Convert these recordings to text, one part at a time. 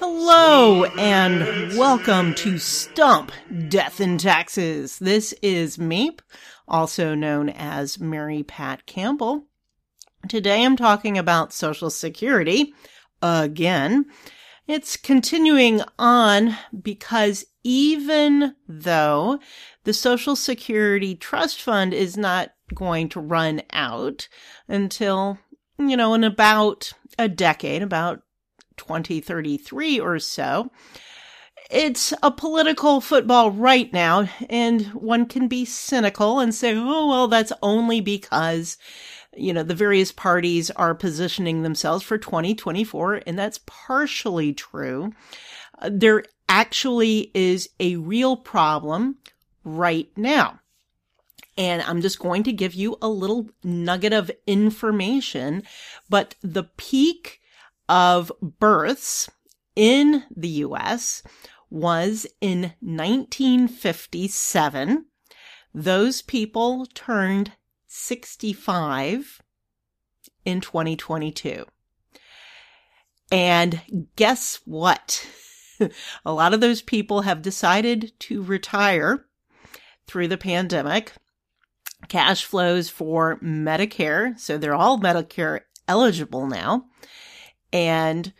Hello and welcome to Stump Death and Taxes. This is Meep, also known as Mary Pat Campbell. Today I'm talking about Social Security again. It's continuing on because even though the Social Security Trust Fund is not going to run out until, you know, in about a decade, about 2033 or so, it's a political football right now, and one can be cynical and say, oh, well, that's only because you know, the various parties are positioning themselves for 2024, and that's partially true. There actually is a real problem right now. And I'm just going to give you a little nugget of information, but the peak of births in the US was in 1957. Those people turned 65 in 2022. And guess what? a lot of those people have decided to retire through the pandemic. Cash flows for Medicare, so they're all Medicare eligible now. And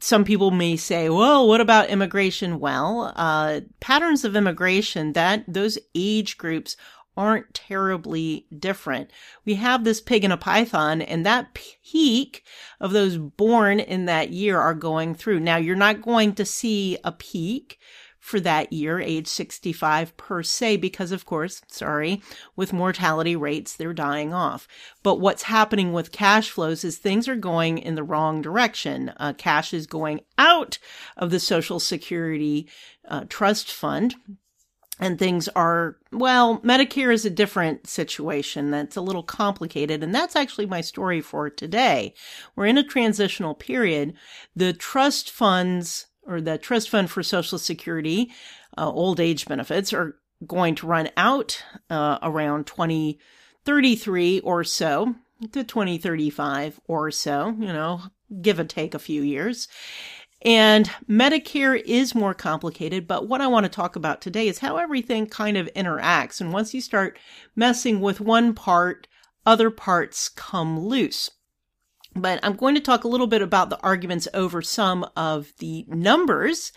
some people may say, well, what about immigration? Well, uh, patterns of immigration that those age groups aren't terribly different. We have this pig and a python and that peak of those born in that year are going through. Now you're not going to see a peak for that year, age 65 per se, because of course, sorry, with mortality rates, they're dying off. But what's happening with cash flows is things are going in the wrong direction. Uh, cash is going out of the Social Security uh, Trust Fund and things are, well, Medicare is a different situation that's a little complicated. And that's actually my story for today. We're in a transitional period. The trust funds or the trust fund for Social Security, uh, old age benefits are going to run out, uh, around 2033 or so to 2035 or so, you know, give or take a few years. And Medicare is more complicated, but what I want to talk about today is how everything kind of interacts. And once you start messing with one part, other parts come loose. But I'm going to talk a little bit about the arguments over some of the numbers.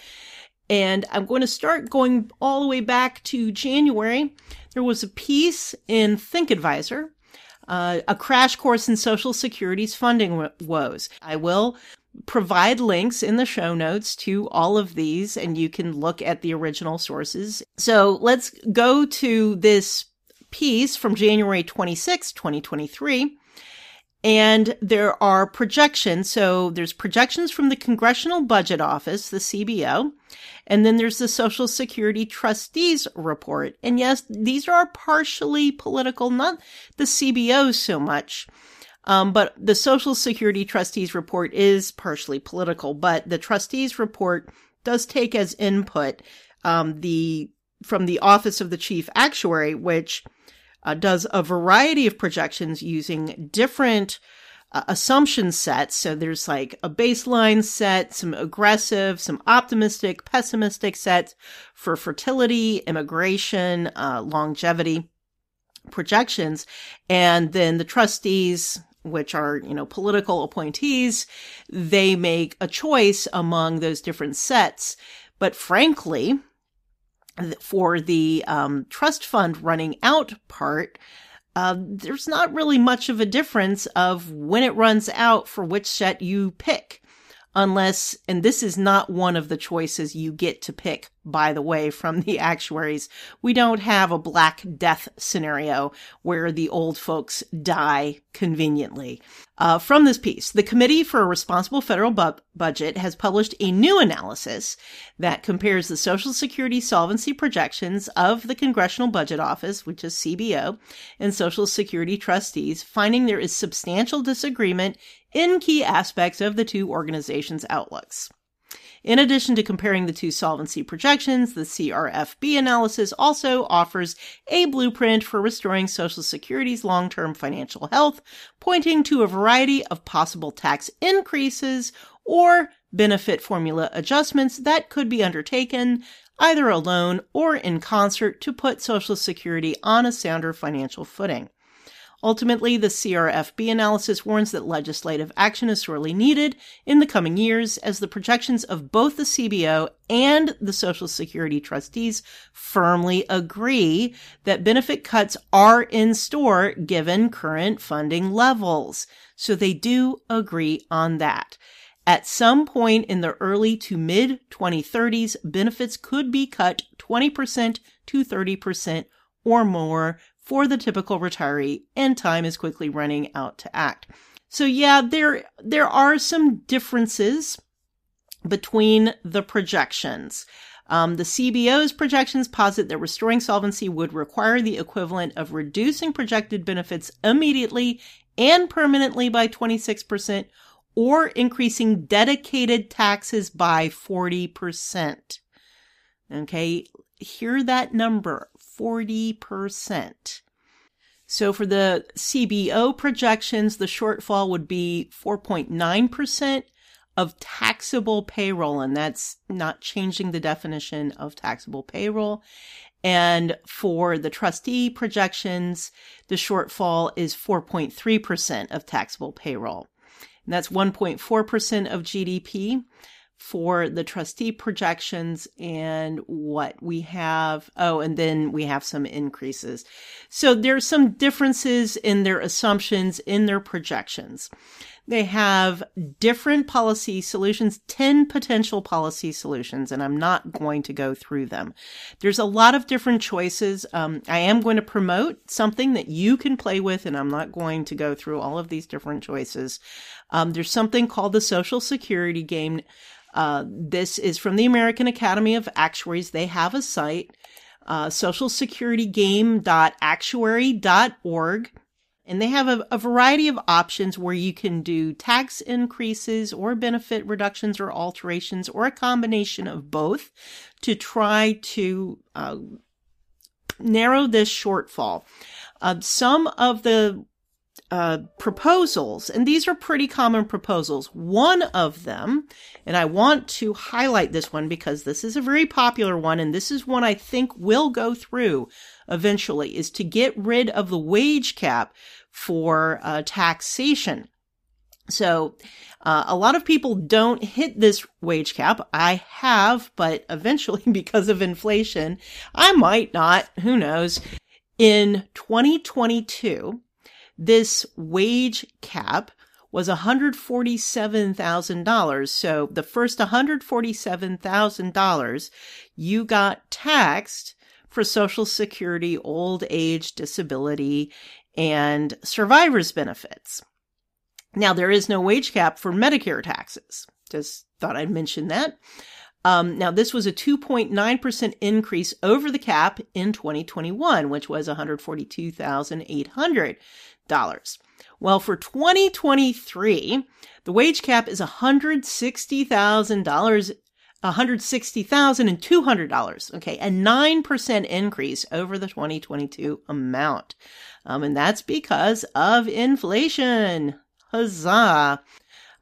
And I'm going to start going all the way back to January. There was a piece in Think Advisor uh, a crash course in Social Security's funding woes. I will provide links in the show notes to all of these and you can look at the original sources. So let's go to this piece from January 26, 2023. And there are projections. So there's projections from the Congressional Budget Office, the CBO, and then there's the Social Security Trustees report. And yes, these are partially political, not the CBO so much. Um, but the Social Security Trustees report is partially political, but the trustees report does take as input um, the from the Office of the Chief Actuary, which uh, does a variety of projections using different uh, assumption sets. So there's like a baseline set, some aggressive, some optimistic, pessimistic sets for fertility, immigration, uh, longevity projections. And then the trustees which are, you know, political appointees, they make a choice among those different sets. But frankly, for the um, trust fund running out part, uh, there's not really much of a difference of when it runs out for which set you pick. Unless, and this is not one of the choices you get to pick, by the way, from the actuaries. We don't have a black death scenario where the old folks die conveniently. Uh, from this piece, the Committee for a Responsible Federal Bu- Budget has published a new analysis that compares the Social Security solvency projections of the Congressional Budget Office, which is CBO, and Social Security trustees, finding there is substantial disagreement in key aspects of the two organizations' outlooks. In addition to comparing the two solvency projections, the CRFB analysis also offers a blueprint for restoring Social Security's long term financial health, pointing to a variety of possible tax increases or benefit formula adjustments that could be undertaken either alone or in concert to put Social Security on a sounder financial footing. Ultimately, the CRFB analysis warns that legislative action is sorely needed in the coming years as the projections of both the CBO and the Social Security trustees firmly agree that benefit cuts are in store given current funding levels. So they do agree on that. At some point in the early to mid 2030s, benefits could be cut 20% to 30% or more for the typical retiree, and time is quickly running out to act. So yeah, there there are some differences between the projections. Um, the CBO's projections posit that restoring solvency would require the equivalent of reducing projected benefits immediately and permanently by 26% or increasing dedicated taxes by 40%. Okay, hear that number 40%. So for the CBO projections, the shortfall would be 4.9% of taxable payroll, and that's not changing the definition of taxable payroll. And for the trustee projections, the shortfall is 4.3% of taxable payroll. And that's 1.4% of GDP for the trustee projections and what we have. Oh, and then we have some increases. So there's some differences in their assumptions in their projections. They have different policy solutions, 10 potential policy solutions, and I'm not going to go through them. There's a lot of different choices. Um, I am going to promote something that you can play with, and I'm not going to go through all of these different choices. Um, there's something called the Social Security game. Uh, this is from the American Academy of Actuaries. They have a site, uh, socialsecuritygame.actuary.org. And they have a, a, variety of options where you can do tax increases or benefit reductions or alterations or a combination of both to try to uh, narrow this shortfall. Uh, some of the uh, proposals, and these are pretty common proposals. One of them, and I want to highlight this one because this is a very popular one, and this is one I think will go through eventually, is to get rid of the wage cap for uh, taxation. So, uh, a lot of people don't hit this wage cap. I have, but eventually, because of inflation, I might not. Who knows? In 2022, this wage cap was $147,000. So the first $147,000 you got taxed for Social Security, old age, disability, and survivor's benefits. Now, there is no wage cap for Medicare taxes. Just thought I'd mention that. Um, now, this was a 2.9% increase over the cap in 2021, which was 142,800 dollars. Well, for 2023, the wage cap is $160,000 $160,200. Okay. A 9% increase over the 2022 amount. Um, and that's because of inflation. Huzzah.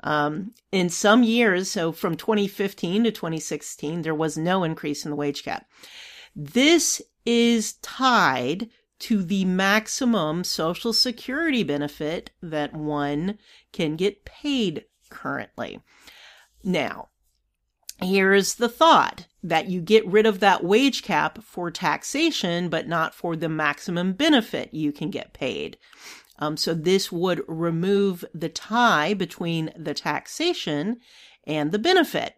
Um, in some years, so from 2015 to 2016, there was no increase in the wage cap. This is tied to the maximum social security benefit that one can get paid currently. Now, here's the thought that you get rid of that wage cap for taxation, but not for the maximum benefit you can get paid. Um, so this would remove the tie between the taxation and the benefit.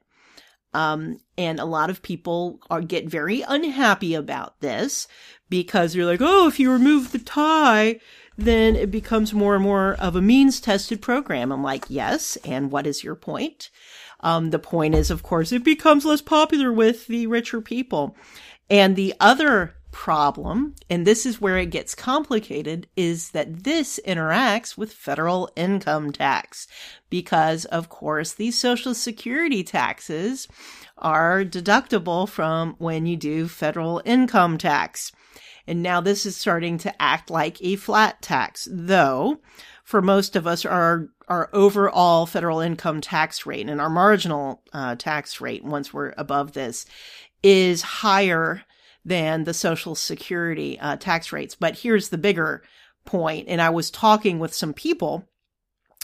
Um, and a lot of people are get very unhappy about this because you're like, oh, if you remove the tie, then it becomes more and more of a means tested program. I'm like, yes. And what is your point? Um, the point is, of course, it becomes less popular with the richer people. And the other problem, and this is where it gets complicated, is that this interacts with federal income tax because, of course, these social security taxes are deductible from when you do federal income tax. And now this is starting to act like a flat tax, though for most of us our our overall federal income tax rate and our marginal uh, tax rate once we're above this is higher than the social security uh, tax rates. But here's the bigger point and i was talking with some people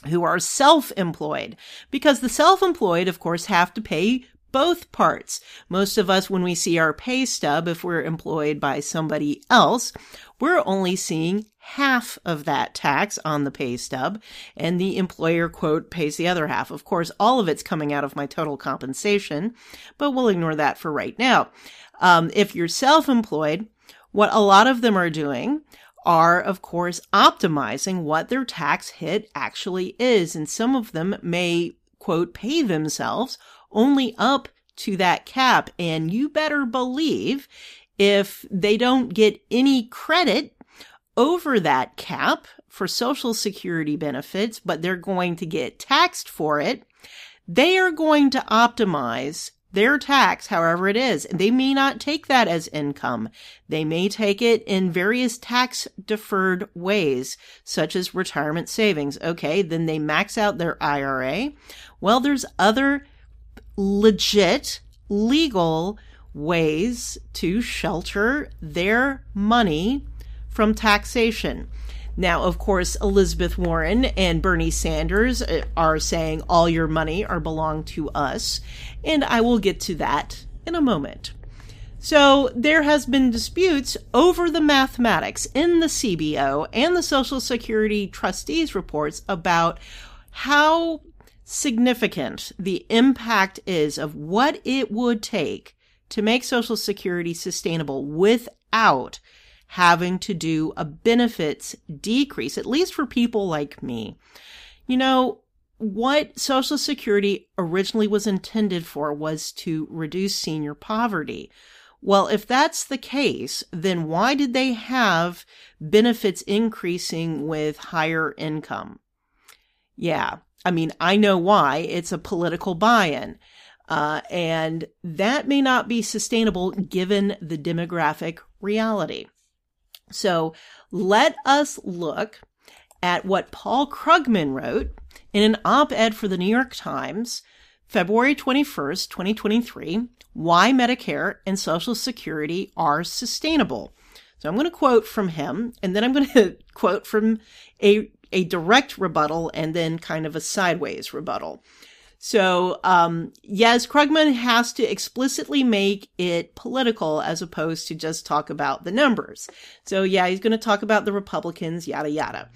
who are self-employed because the self-employed of course have to pay both parts. Most of us, when we see our pay stub, if we're employed by somebody else, we're only seeing half of that tax on the pay stub, and the employer quote pays the other half. Of course, all of it's coming out of my total compensation, but we'll ignore that for right now. Um, if you're self employed, what a lot of them are doing are, of course, optimizing what their tax hit actually is. And some of them may, quote, pay themselves only up to that cap. And you better believe if they don't get any credit over that cap for social security benefits, but they're going to get taxed for it, they are going to optimize their tax, however it is. They may not take that as income. They may take it in various tax deferred ways, such as retirement savings. Okay, then they max out their IRA. Well, there's other legit, legal ways to shelter their money from taxation. Now, of course, Elizabeth Warren and Bernie Sanders uh, are saying all your money are belong to us, and I will get to that in a moment. So there has been disputes over the mathematics in the CBO and the Social Security trustees reports about how significant the impact is of what it would take to make Social Security sustainable without having to do a benefits decrease, at least for people like me. You know, what Social Security originally was intended for was to reduce senior poverty. Well, if that's the case, then why did they have benefits increasing with higher income? Yeah, I mean, I know why. It's a political buy in. Uh, and that may not be sustainable given the demographic reality. So let us look at what Paul Krugman wrote in an op ed for the New York Times, February 21st, 2023 Why Medicare and Social Security Are Sustainable. So I'm going to quote from him, and then I'm going to quote from a a direct rebuttal and then kind of a sideways rebuttal. So, um, yes, Krugman has to explicitly make it political as opposed to just talk about the numbers. So, yeah, he's going to talk about the Republicans, yada, yada.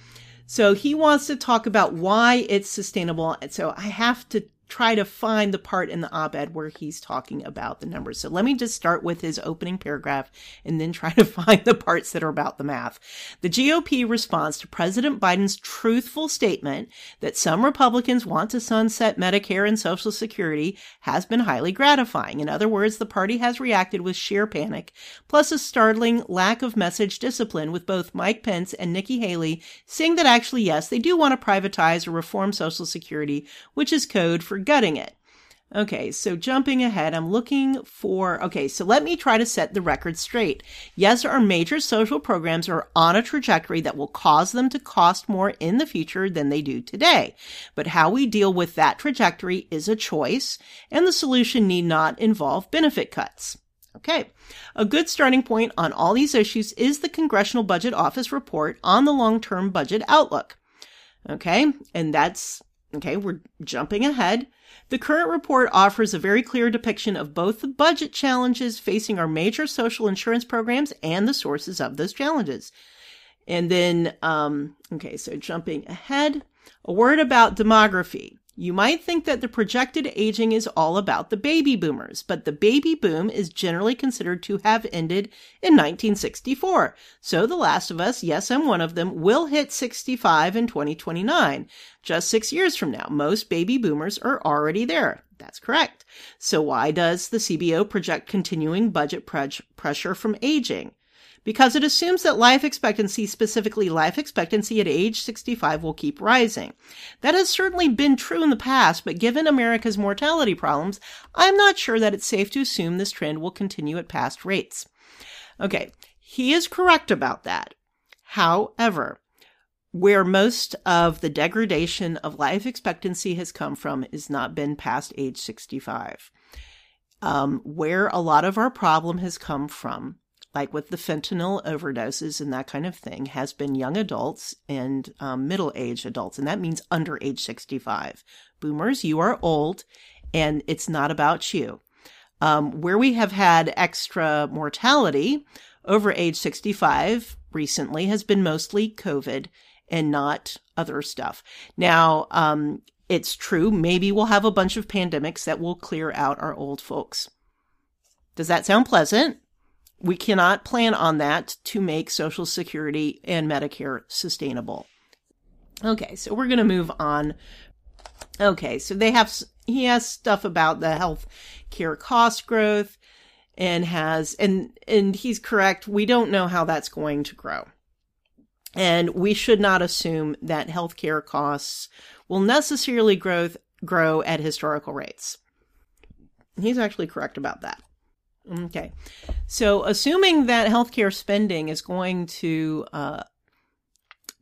So he wants to talk about why it's sustainable. And so I have to try to find the part in the op-ed where he's talking about the numbers. So let me just start with his opening paragraph and then try to find the parts that are about the math. The GOP response to President Biden's truthful statement that some Republicans want to sunset Medicare and Social Security has been highly gratifying. In other words, the party has reacted with sheer panic, plus a startling lack of message discipline with both Mike Pence and Nikki Haley saying that actually, yes, they do want to privatize or reform Social Security, which is code for gutting it. Okay, so jumping ahead, I'm looking for, okay, so let me try to set the record straight. Yes, our major social programs are on a trajectory that will cause them to cost more in the future than they do today. But how we deal with that trajectory is a choice, and the solution need not involve benefit cuts. Okay. A good starting point on all these issues is the Congressional Budget Office report on the long-term budget outlook. Okay. And that's Okay, we're jumping ahead. The current report offers a very clear depiction of both the budget challenges facing our major social insurance programs and the sources of those challenges. And then, um, okay, so jumping ahead, a word about demography. You might think that the projected aging is all about the baby boomers, but the baby boom is generally considered to have ended in 1964. So The Last of Us, yes, I'm one of them, will hit 65 in 2029. Just six years from now, most baby boomers are already there. That's correct. So why does the CBO project continuing budget pre- pressure from aging? Because it assumes that life expectancy, specifically life expectancy at age 65, will keep rising. That has certainly been true in the past, but given America's mortality problems, I'm not sure that it's safe to assume this trend will continue at past rates. Okay, he is correct about that. However, where most of the degradation of life expectancy has come from is not been past age 65. Um, where a lot of our problem has come from like with the fentanyl overdoses and that kind of thing, has been young adults and um, middle aged adults. And that means under age 65. Boomers, you are old and it's not about you. Um, where we have had extra mortality over age 65 recently has been mostly COVID and not other stuff. Now, um, it's true. Maybe we'll have a bunch of pandemics that will clear out our old folks. Does that sound pleasant? We cannot plan on that to make Social Security and Medicare sustainable. Okay, so we're going to move on. Okay, so they have, he has stuff about the health care cost growth and has, and, and he's correct. We don't know how that's going to grow. And we should not assume that healthcare costs will necessarily grow, grow at historical rates. He's actually correct about that. Okay. So, assuming that healthcare spending is going to uh,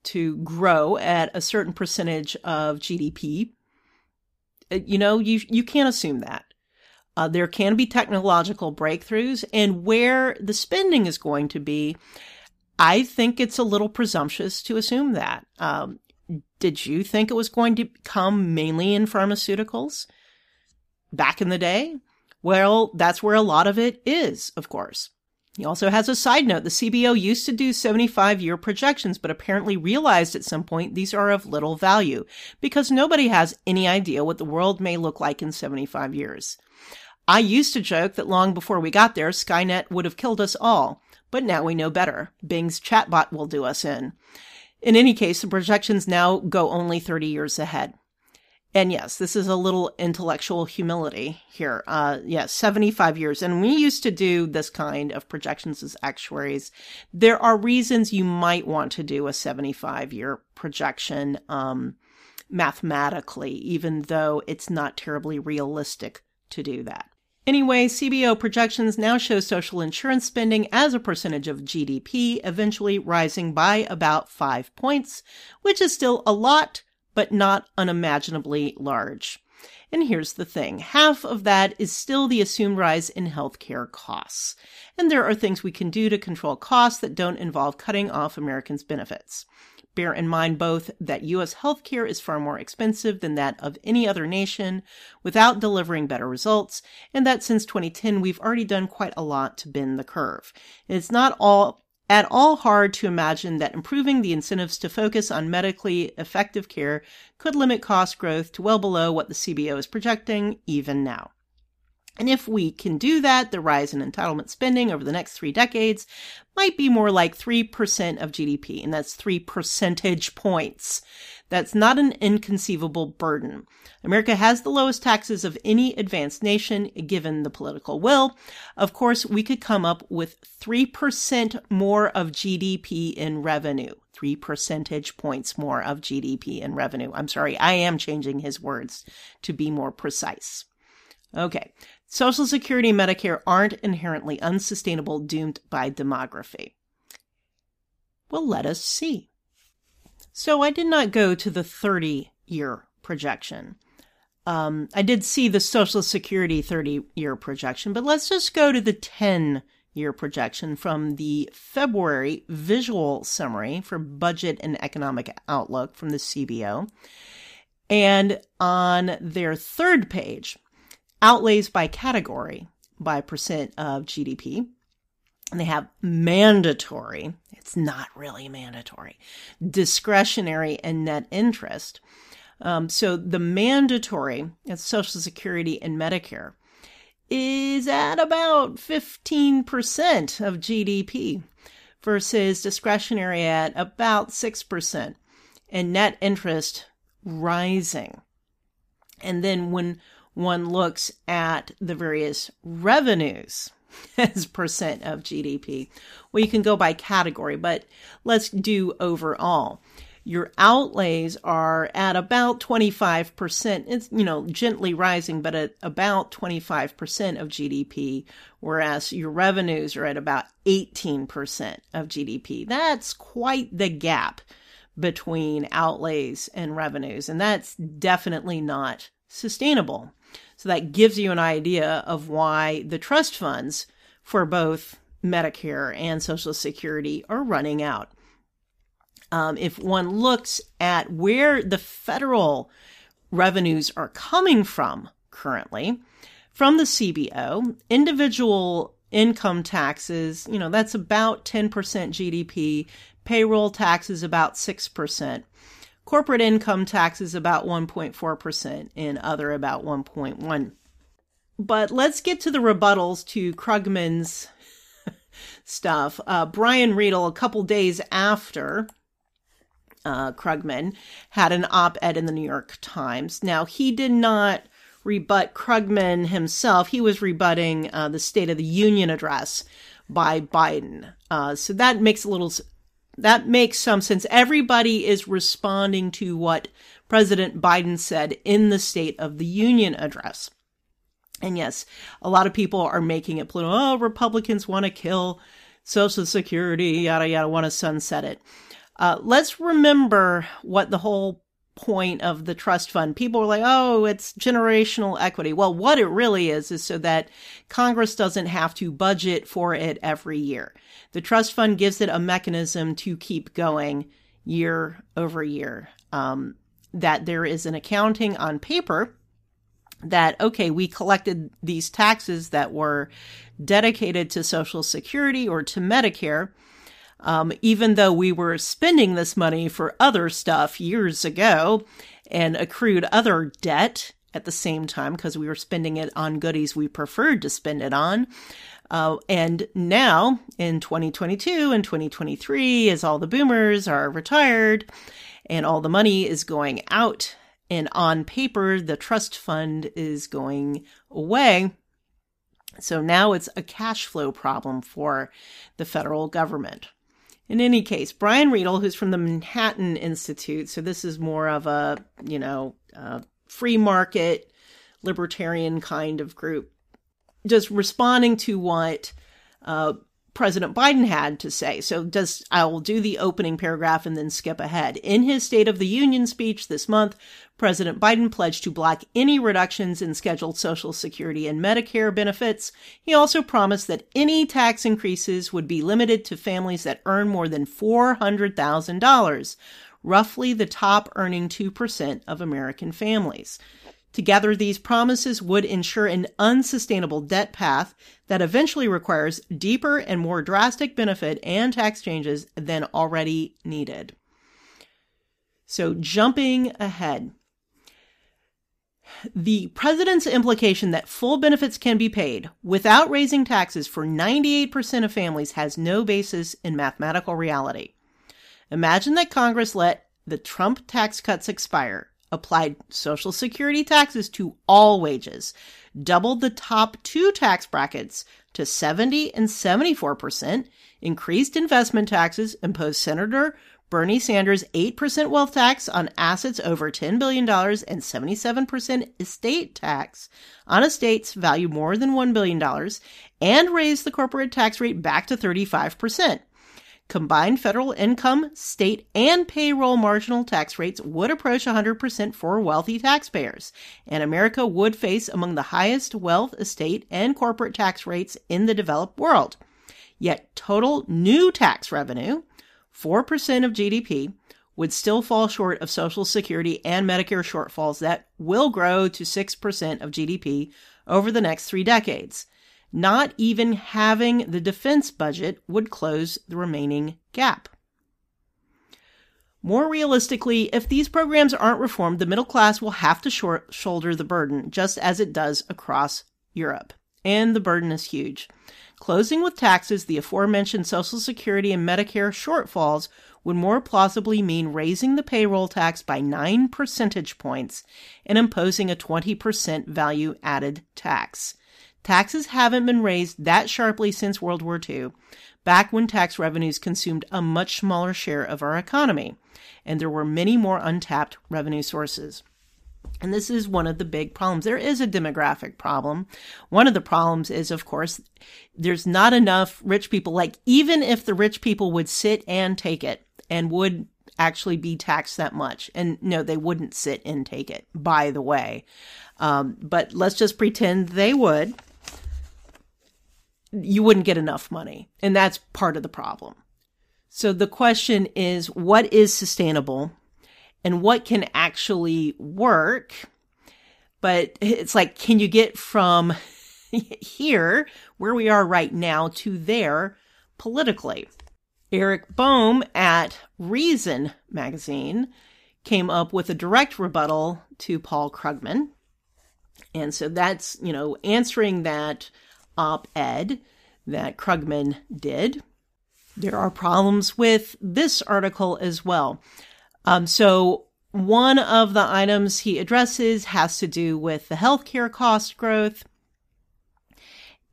to grow at a certain percentage of GDP, uh, you know, you you can't assume that. Uh, there can be technological breakthroughs, and where the spending is going to be, I think it's a little presumptuous to assume that. Um, did you think it was going to come mainly in pharmaceuticals back in the day? Well, that's where a lot of it is, of course. He also has a side note. The CBO used to do 75 year projections, but apparently realized at some point these are of little value because nobody has any idea what the world may look like in 75 years. I used to joke that long before we got there, Skynet would have killed us all, but now we know better. Bing's chatbot will do us in. In any case, the projections now go only 30 years ahead. And yes, this is a little intellectual humility here. Uh, yes, yeah, 75 years. And we used to do this kind of projections as actuaries. There are reasons you might want to do a 75 year projection, um, mathematically, even though it's not terribly realistic to do that. Anyway, CBO projections now show social insurance spending as a percentage of GDP eventually rising by about five points, which is still a lot, but not unimaginably large. And here's the thing half of that is still the assumed rise in healthcare costs. And there are things we can do to control costs that don't involve cutting off Americans' benefits. Bear in mind both that U.S. healthcare is far more expensive than that of any other nation without delivering better results, and that since 2010 we've already done quite a lot to bend the curve. It's not all at all hard to imagine that improving the incentives to focus on medically effective care could limit cost growth to well below what the CBO is projecting even now. And if we can do that, the rise in entitlement spending over the next three decades might be more like 3% of GDP, and that's three percentage points. That's not an inconceivable burden. America has the lowest taxes of any advanced nation, given the political will. Of course, we could come up with 3% more of GDP in revenue. Three percentage points more of GDP in revenue. I'm sorry, I am changing his words to be more precise. Okay. Social Security and Medicare aren't inherently unsustainable, doomed by demography. Well, let us see. So I did not go to the 30 year projection. Um, I did see the Social Security 30 year projection, but let's just go to the 10 year projection from the February visual summary for budget and economic outlook from the CBO. And on their third page, outlays by category by percent of GDP. They have mandatory, it's not really mandatory, discretionary and net interest. Um, so the mandatory, at Social Security and Medicare, is at about 15% of GDP versus discretionary at about 6% and net interest rising. And then when one looks at the various revenues as percent of GDP. Well, you can go by category, but let's do overall. Your outlays are at about 25%. It's, you know, gently rising, but at about 25% of GDP, whereas your revenues are at about 18% of GDP. That's quite the gap between outlays and revenues, and that's definitely not sustainable. So that gives you an idea of why the trust funds for both Medicare and Social Security are running out. Um, if one looks at where the federal revenues are coming from currently, from the CBO, individual income taxes, you know, that's about 10% GDP, payroll taxes about 6%. Corporate income tax is about 1.4% and other about 1.1. But let's get to the rebuttals to Krugman's stuff. Uh, Brian Riedl, a couple days after uh, Krugman, had an op ed in the New York Times. Now, he did not rebut Krugman himself, he was rebutting uh, the State of the Union address by Biden. Uh, so that makes a little that makes some sense. Everybody is responding to what President Biden said in the State of the Union address. And yes, a lot of people are making it political. Oh, Republicans want to kill Social Security, yada, yada, want to sunset it. Uh, let's remember what the whole point of the trust fund. People were like, oh, it's generational equity. Well, what it really is, is so that Congress doesn't have to budget for it every year. The trust fund gives it a mechanism to keep going year over year. Um, that there is an accounting on paper that, okay, we collected these taxes that were dedicated to Social Security or to Medicare um, even though we were spending this money for other stuff years ago and accrued other debt at the same time because we were spending it on goodies we preferred to spend it on. Uh, and now in 2022 and 2023, as all the boomers are retired and all the money is going out, and on paper, the trust fund is going away. So now it's a cash flow problem for the federal government. In any case, Brian Riedl, who's from the Manhattan Institute, so this is more of a, you know, free market, libertarian kind of group, just responding to what uh, President Biden had to say. So does I will do the opening paragraph and then skip ahead. In his State of the Union speech this month, President Biden pledged to block any reductions in scheduled Social Security and Medicare benefits. He also promised that any tax increases would be limited to families that earn more than $400,000, roughly the top earning 2% of American families. Together, these promises would ensure an unsustainable debt path that eventually requires deeper and more drastic benefit and tax changes than already needed. So, jumping ahead, the president's implication that full benefits can be paid without raising taxes for 98% of families has no basis in mathematical reality. Imagine that Congress let the Trump tax cuts expire applied Social Security taxes to all wages, doubled the top two tax brackets to 70 and 74%, increased investment taxes, imposed Senator Bernie Sanders' 8% wealth tax on assets over $10 billion and 77% estate tax on estates valued more than $1 billion, and raised the corporate tax rate back to 35%. Combined federal income, state, and payroll marginal tax rates would approach 100% for wealthy taxpayers, and America would face among the highest wealth, estate, and corporate tax rates in the developed world. Yet total new tax revenue, 4% of GDP, would still fall short of Social Security and Medicare shortfalls that will grow to 6% of GDP over the next three decades. Not even having the defense budget would close the remaining gap. More realistically, if these programs aren't reformed, the middle class will have to short- shoulder the burden, just as it does across Europe. And the burden is huge. Closing with taxes the aforementioned Social Security and Medicare shortfalls would more plausibly mean raising the payroll tax by 9 percentage points and imposing a 20% value added tax. Taxes haven't been raised that sharply since World War II, back when tax revenues consumed a much smaller share of our economy, and there were many more untapped revenue sources. And this is one of the big problems. There is a demographic problem. One of the problems is, of course, there's not enough rich people. Like, even if the rich people would sit and take it and would actually be taxed that much. And no, they wouldn't sit and take it, by the way. Um, but let's just pretend they would. You wouldn't get enough money. And that's part of the problem. So the question is what is sustainable and what can actually work? But it's like, can you get from here, where we are right now, to there politically? Eric Boehm at Reason magazine came up with a direct rebuttal to Paul Krugman. And so that's, you know, answering that op ed that Krugman did. There are problems with this article as well. Um, so one of the items he addresses has to do with the healthcare cost growth.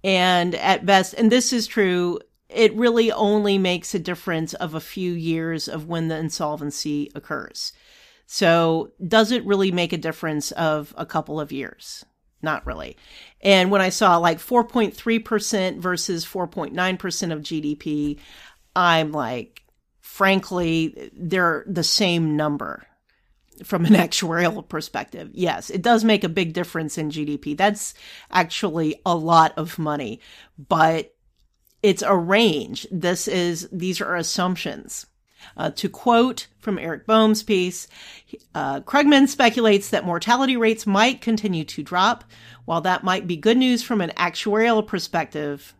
And at best, and this is true it really only makes a difference of a few years of when the insolvency occurs. So, does it really make a difference of a couple of years? Not really. And when I saw like 4.3% versus 4.9% of GDP, I'm like, frankly, they're the same number from an actuarial perspective. Yes, it does make a big difference in GDP. That's actually a lot of money, but it's a range. This is, these are assumptions. Uh, to quote from Eric Boehm's piece, uh, Krugman speculates that mortality rates might continue to drop. While that might be good news from an actuarial perspective,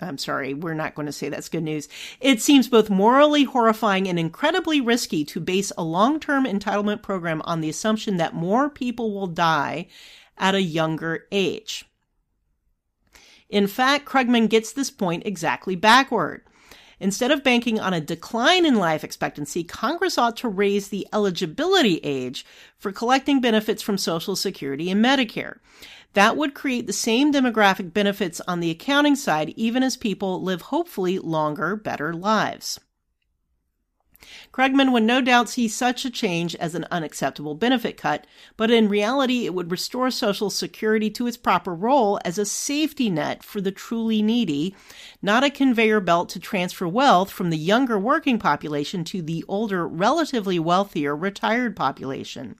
I'm sorry, we're not going to say that's good news. It seems both morally horrifying and incredibly risky to base a long term entitlement program on the assumption that more people will die at a younger age. In fact, Krugman gets this point exactly backward. Instead of banking on a decline in life expectancy, Congress ought to raise the eligibility age for collecting benefits from Social Security and Medicare. That would create the same demographic benefits on the accounting side, even as people live hopefully longer, better lives. Krugman would no doubt see such a change as an unacceptable benefit cut, but in reality, it would restore Social Security to its proper role as a safety net for the truly needy, not a conveyor belt to transfer wealth from the younger working population to the older, relatively wealthier retired population.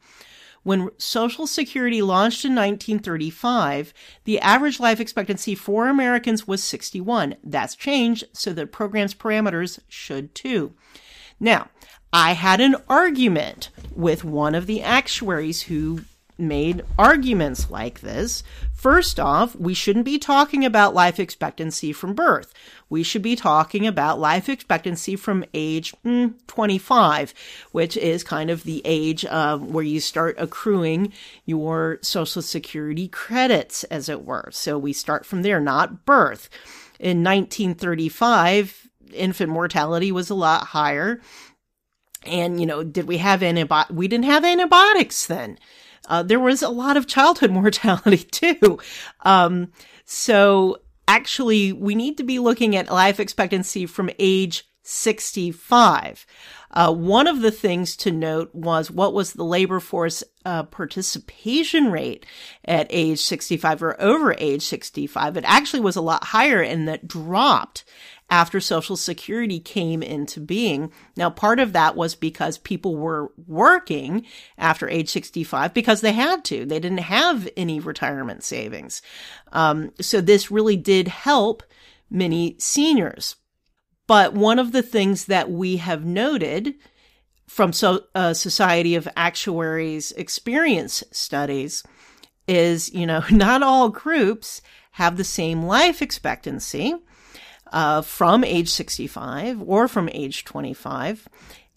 When Social Security launched in 1935, the average life expectancy for Americans was 61. That's changed, so the program's parameters should too. Now, I had an argument with one of the actuaries who made arguments like this. First off, we shouldn't be talking about life expectancy from birth. We should be talking about life expectancy from age mm, 25, which is kind of the age uh, where you start accruing your Social Security credits, as it were. So we start from there, not birth. In 1935, infant mortality was a lot higher. And, you know, did we have antibiotics? We didn't have antibiotics then. Uh, there was a lot of childhood mortality too. Um, so actually, we need to be looking at life expectancy from age 65. Uh, one of the things to note was what was the labor force uh, participation rate at age 65 or over age 65. It actually was a lot higher and that dropped after Social Security came into being. Now, part of that was because people were working after age 65 because they had to. They didn't have any retirement savings. Um, so this really did help many seniors. But one of the things that we have noted from so, uh, Society of Actuaries experience studies is, you know, not all groups have the same life expectancy uh, from age 65 or from age 25.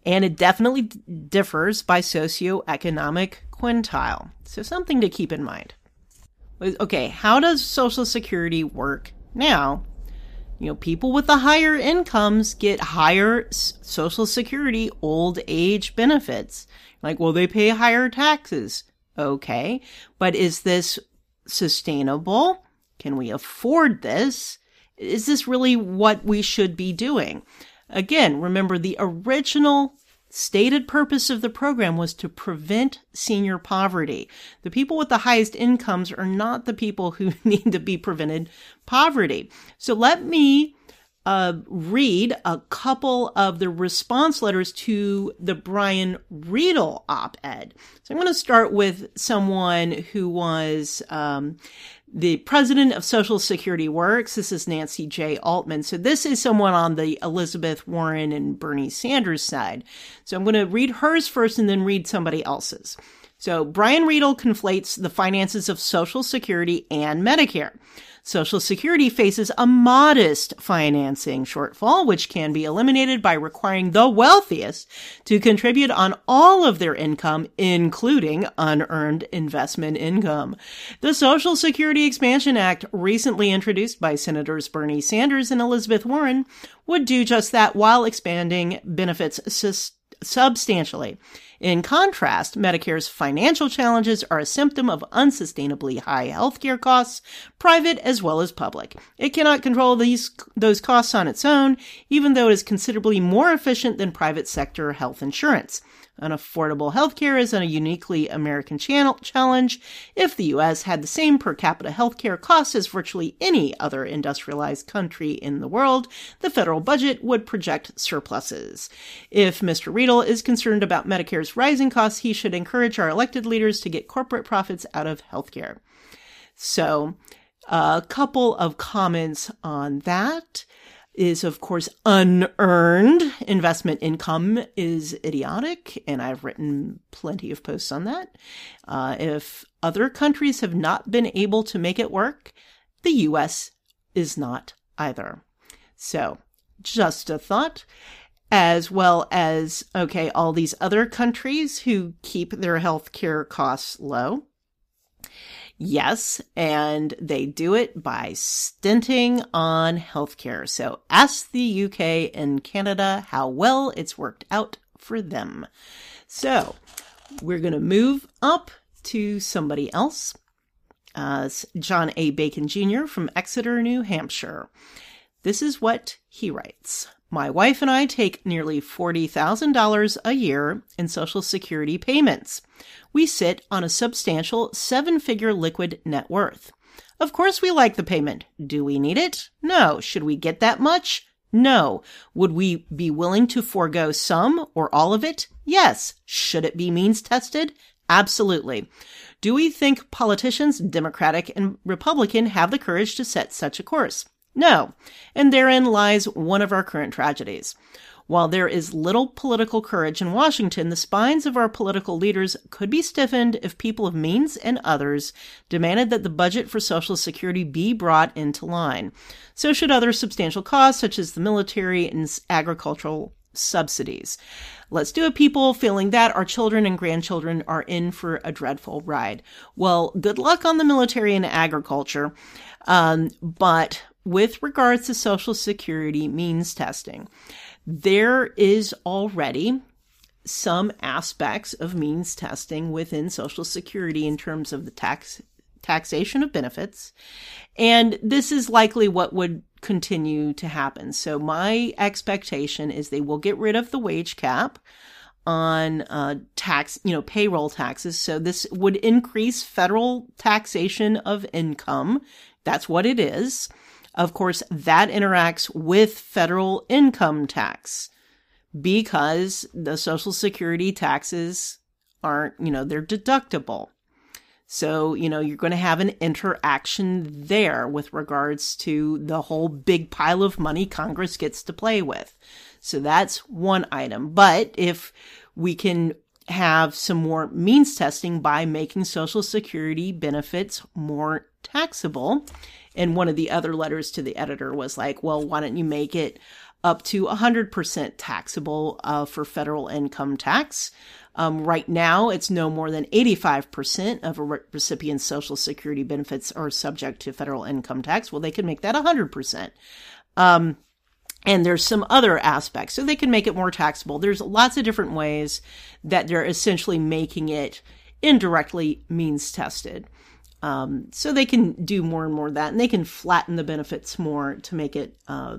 And it definitely d- differs by socioeconomic quintile. So, something to keep in mind. Okay, how does Social Security work now you know, people with the higher incomes get higher Social Security old age benefits. Like, well, they pay higher taxes. Okay. But is this sustainable? Can we afford this? Is this really what we should be doing? Again, remember the original stated purpose of the program was to prevent senior poverty. The people with the highest incomes are not the people who need to be prevented poverty. So let me uh, read a couple of the response letters to the Brian Riedl op ed. So I'm going to start with someone who was um, the president of Social Security Works. This is Nancy J. Altman. So this is someone on the Elizabeth Warren and Bernie Sanders side. So I'm going to read hers first and then read somebody else's. So Brian Riedl conflates the finances of Social Security and Medicare. Social Security faces a modest financing shortfall, which can be eliminated by requiring the wealthiest to contribute on all of their income, including unearned investment income. The Social Security Expansion Act, recently introduced by Senators Bernie Sanders and Elizabeth Warren, would do just that while expanding benefits substantially. In contrast, Medicare's financial challenges are a symptom of unsustainably high healthcare costs, private as well as public. It cannot control these those costs on its own, even though it is considerably more efficient than private sector health insurance. Unaffordable healthcare is a uniquely American challenge. If the U.S. had the same per capita healthcare costs as virtually any other industrialized country in the world, the federal budget would project surpluses. If Mr. Riedl is concerned about Medicare's rising costs, he should encourage our elected leaders to get corporate profits out of healthcare. So, a couple of comments on that is of course unearned investment income is idiotic and i've written plenty of posts on that. Uh, if other countries have not been able to make it work the us is not either. So just a thought as well as okay all these other countries who keep their healthcare costs low Yes, and they do it by stinting on healthcare. So ask the UK and Canada how well it's worked out for them. So we're going to move up to somebody else. Uh, John A. Bacon Jr. from Exeter, New Hampshire. This is what he writes. My wife and I take nearly $40,000 a year in Social Security payments. We sit on a substantial seven figure liquid net worth. Of course, we like the payment. Do we need it? No. Should we get that much? No. Would we be willing to forego some or all of it? Yes. Should it be means tested? Absolutely. Do we think politicians, Democratic and Republican, have the courage to set such a course? No. And therein lies one of our current tragedies. While there is little political courage in Washington, the spines of our political leaders could be stiffened if people of means and others demanded that the budget for Social Security be brought into line. So should other substantial costs, such as the military and agricultural subsidies. Let's do it, people, feeling that our children and grandchildren are in for a dreadful ride. Well, good luck on the military and agriculture. Um, but with regards to Social Security means testing, there is already some aspects of means testing within Social Security in terms of the tax taxation of benefits. And this is likely what would continue to happen. So my expectation is they will get rid of the wage cap on uh, tax, you know, payroll taxes. So this would increase federal taxation of income. That's what it is. Of course, that interacts with federal income tax because the Social Security taxes aren't, you know, they're deductible. So, you know, you're going to have an interaction there with regards to the whole big pile of money Congress gets to play with. So that's one item. But if we can have some more means testing by making Social Security benefits more taxable, and one of the other letters to the editor was like, well, why don't you make it up to 100% taxable uh, for federal income tax? Um, right now, it's no more than 85% of a re- recipient's Social Security benefits are subject to federal income tax. Well, they can make that 100%. Um, and there's some other aspects. So they can make it more taxable. There's lots of different ways that they're essentially making it indirectly means tested. Um, so they can do more and more of that, and they can flatten the benefits more to make it uh,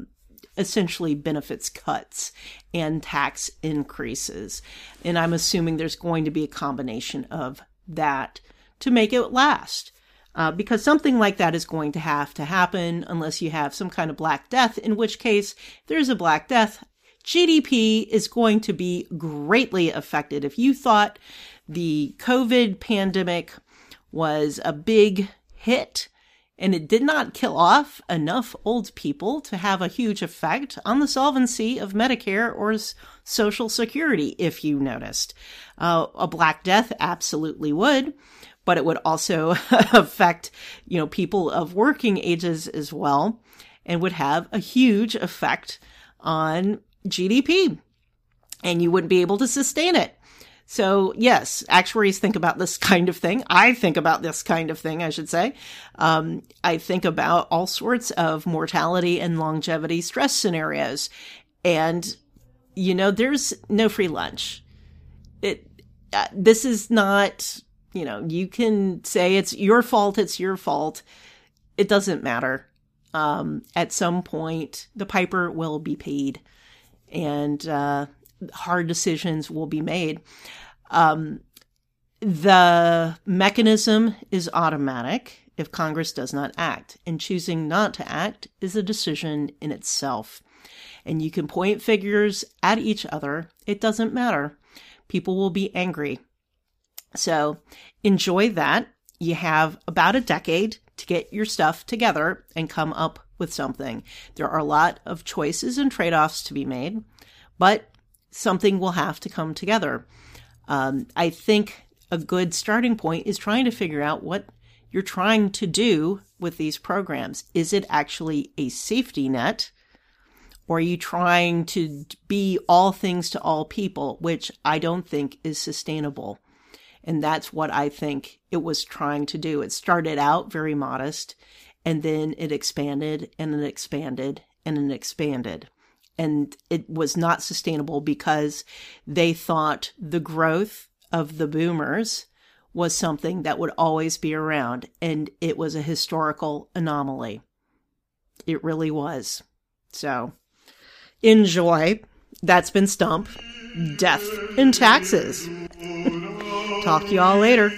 essentially benefits cuts and tax increases. And I'm assuming there's going to be a combination of that to make it last. Uh, because something like that is going to have to happen unless you have some kind of black death, in which case, there's a black death. GDP is going to be greatly affected. If you thought the COVID pandemic was a big hit, and it did not kill off enough old people to have a huge effect on the solvency of Medicare or Social Security, if you noticed. Uh, a Black Death absolutely would, but it would also affect, you know, people of working ages as well and would have a huge effect on GDP. And you wouldn't be able to sustain it. So yes, actuaries think about this kind of thing. I think about this kind of thing, I should say. Um, I think about all sorts of mortality and longevity stress scenarios. And, you know, there's no free lunch. It, uh, this is not, you know, you can say it's your fault, it's your fault. It doesn't matter. Um, at some point, the piper will be paid and, uh, hard decisions will be made. Um, the mechanism is automatic if Congress does not act, and choosing not to act is a decision in itself. And you can point figures at each other, it doesn't matter. People will be angry. So enjoy that. You have about a decade to get your stuff together and come up with something. There are a lot of choices and trade offs to be made, but something will have to come together. Um, I think a good starting point is trying to figure out what you're trying to do with these programs. Is it actually a safety net? Or are you trying to be all things to all people, which I don't think is sustainable? And that's what I think it was trying to do. It started out very modest and then it expanded and it expanded and it expanded and it was not sustainable because they thought the growth of the boomers was something that would always be around and it was a historical anomaly. It really was. So enjoy. That's been Stump. Death and taxes. Talk to you all later.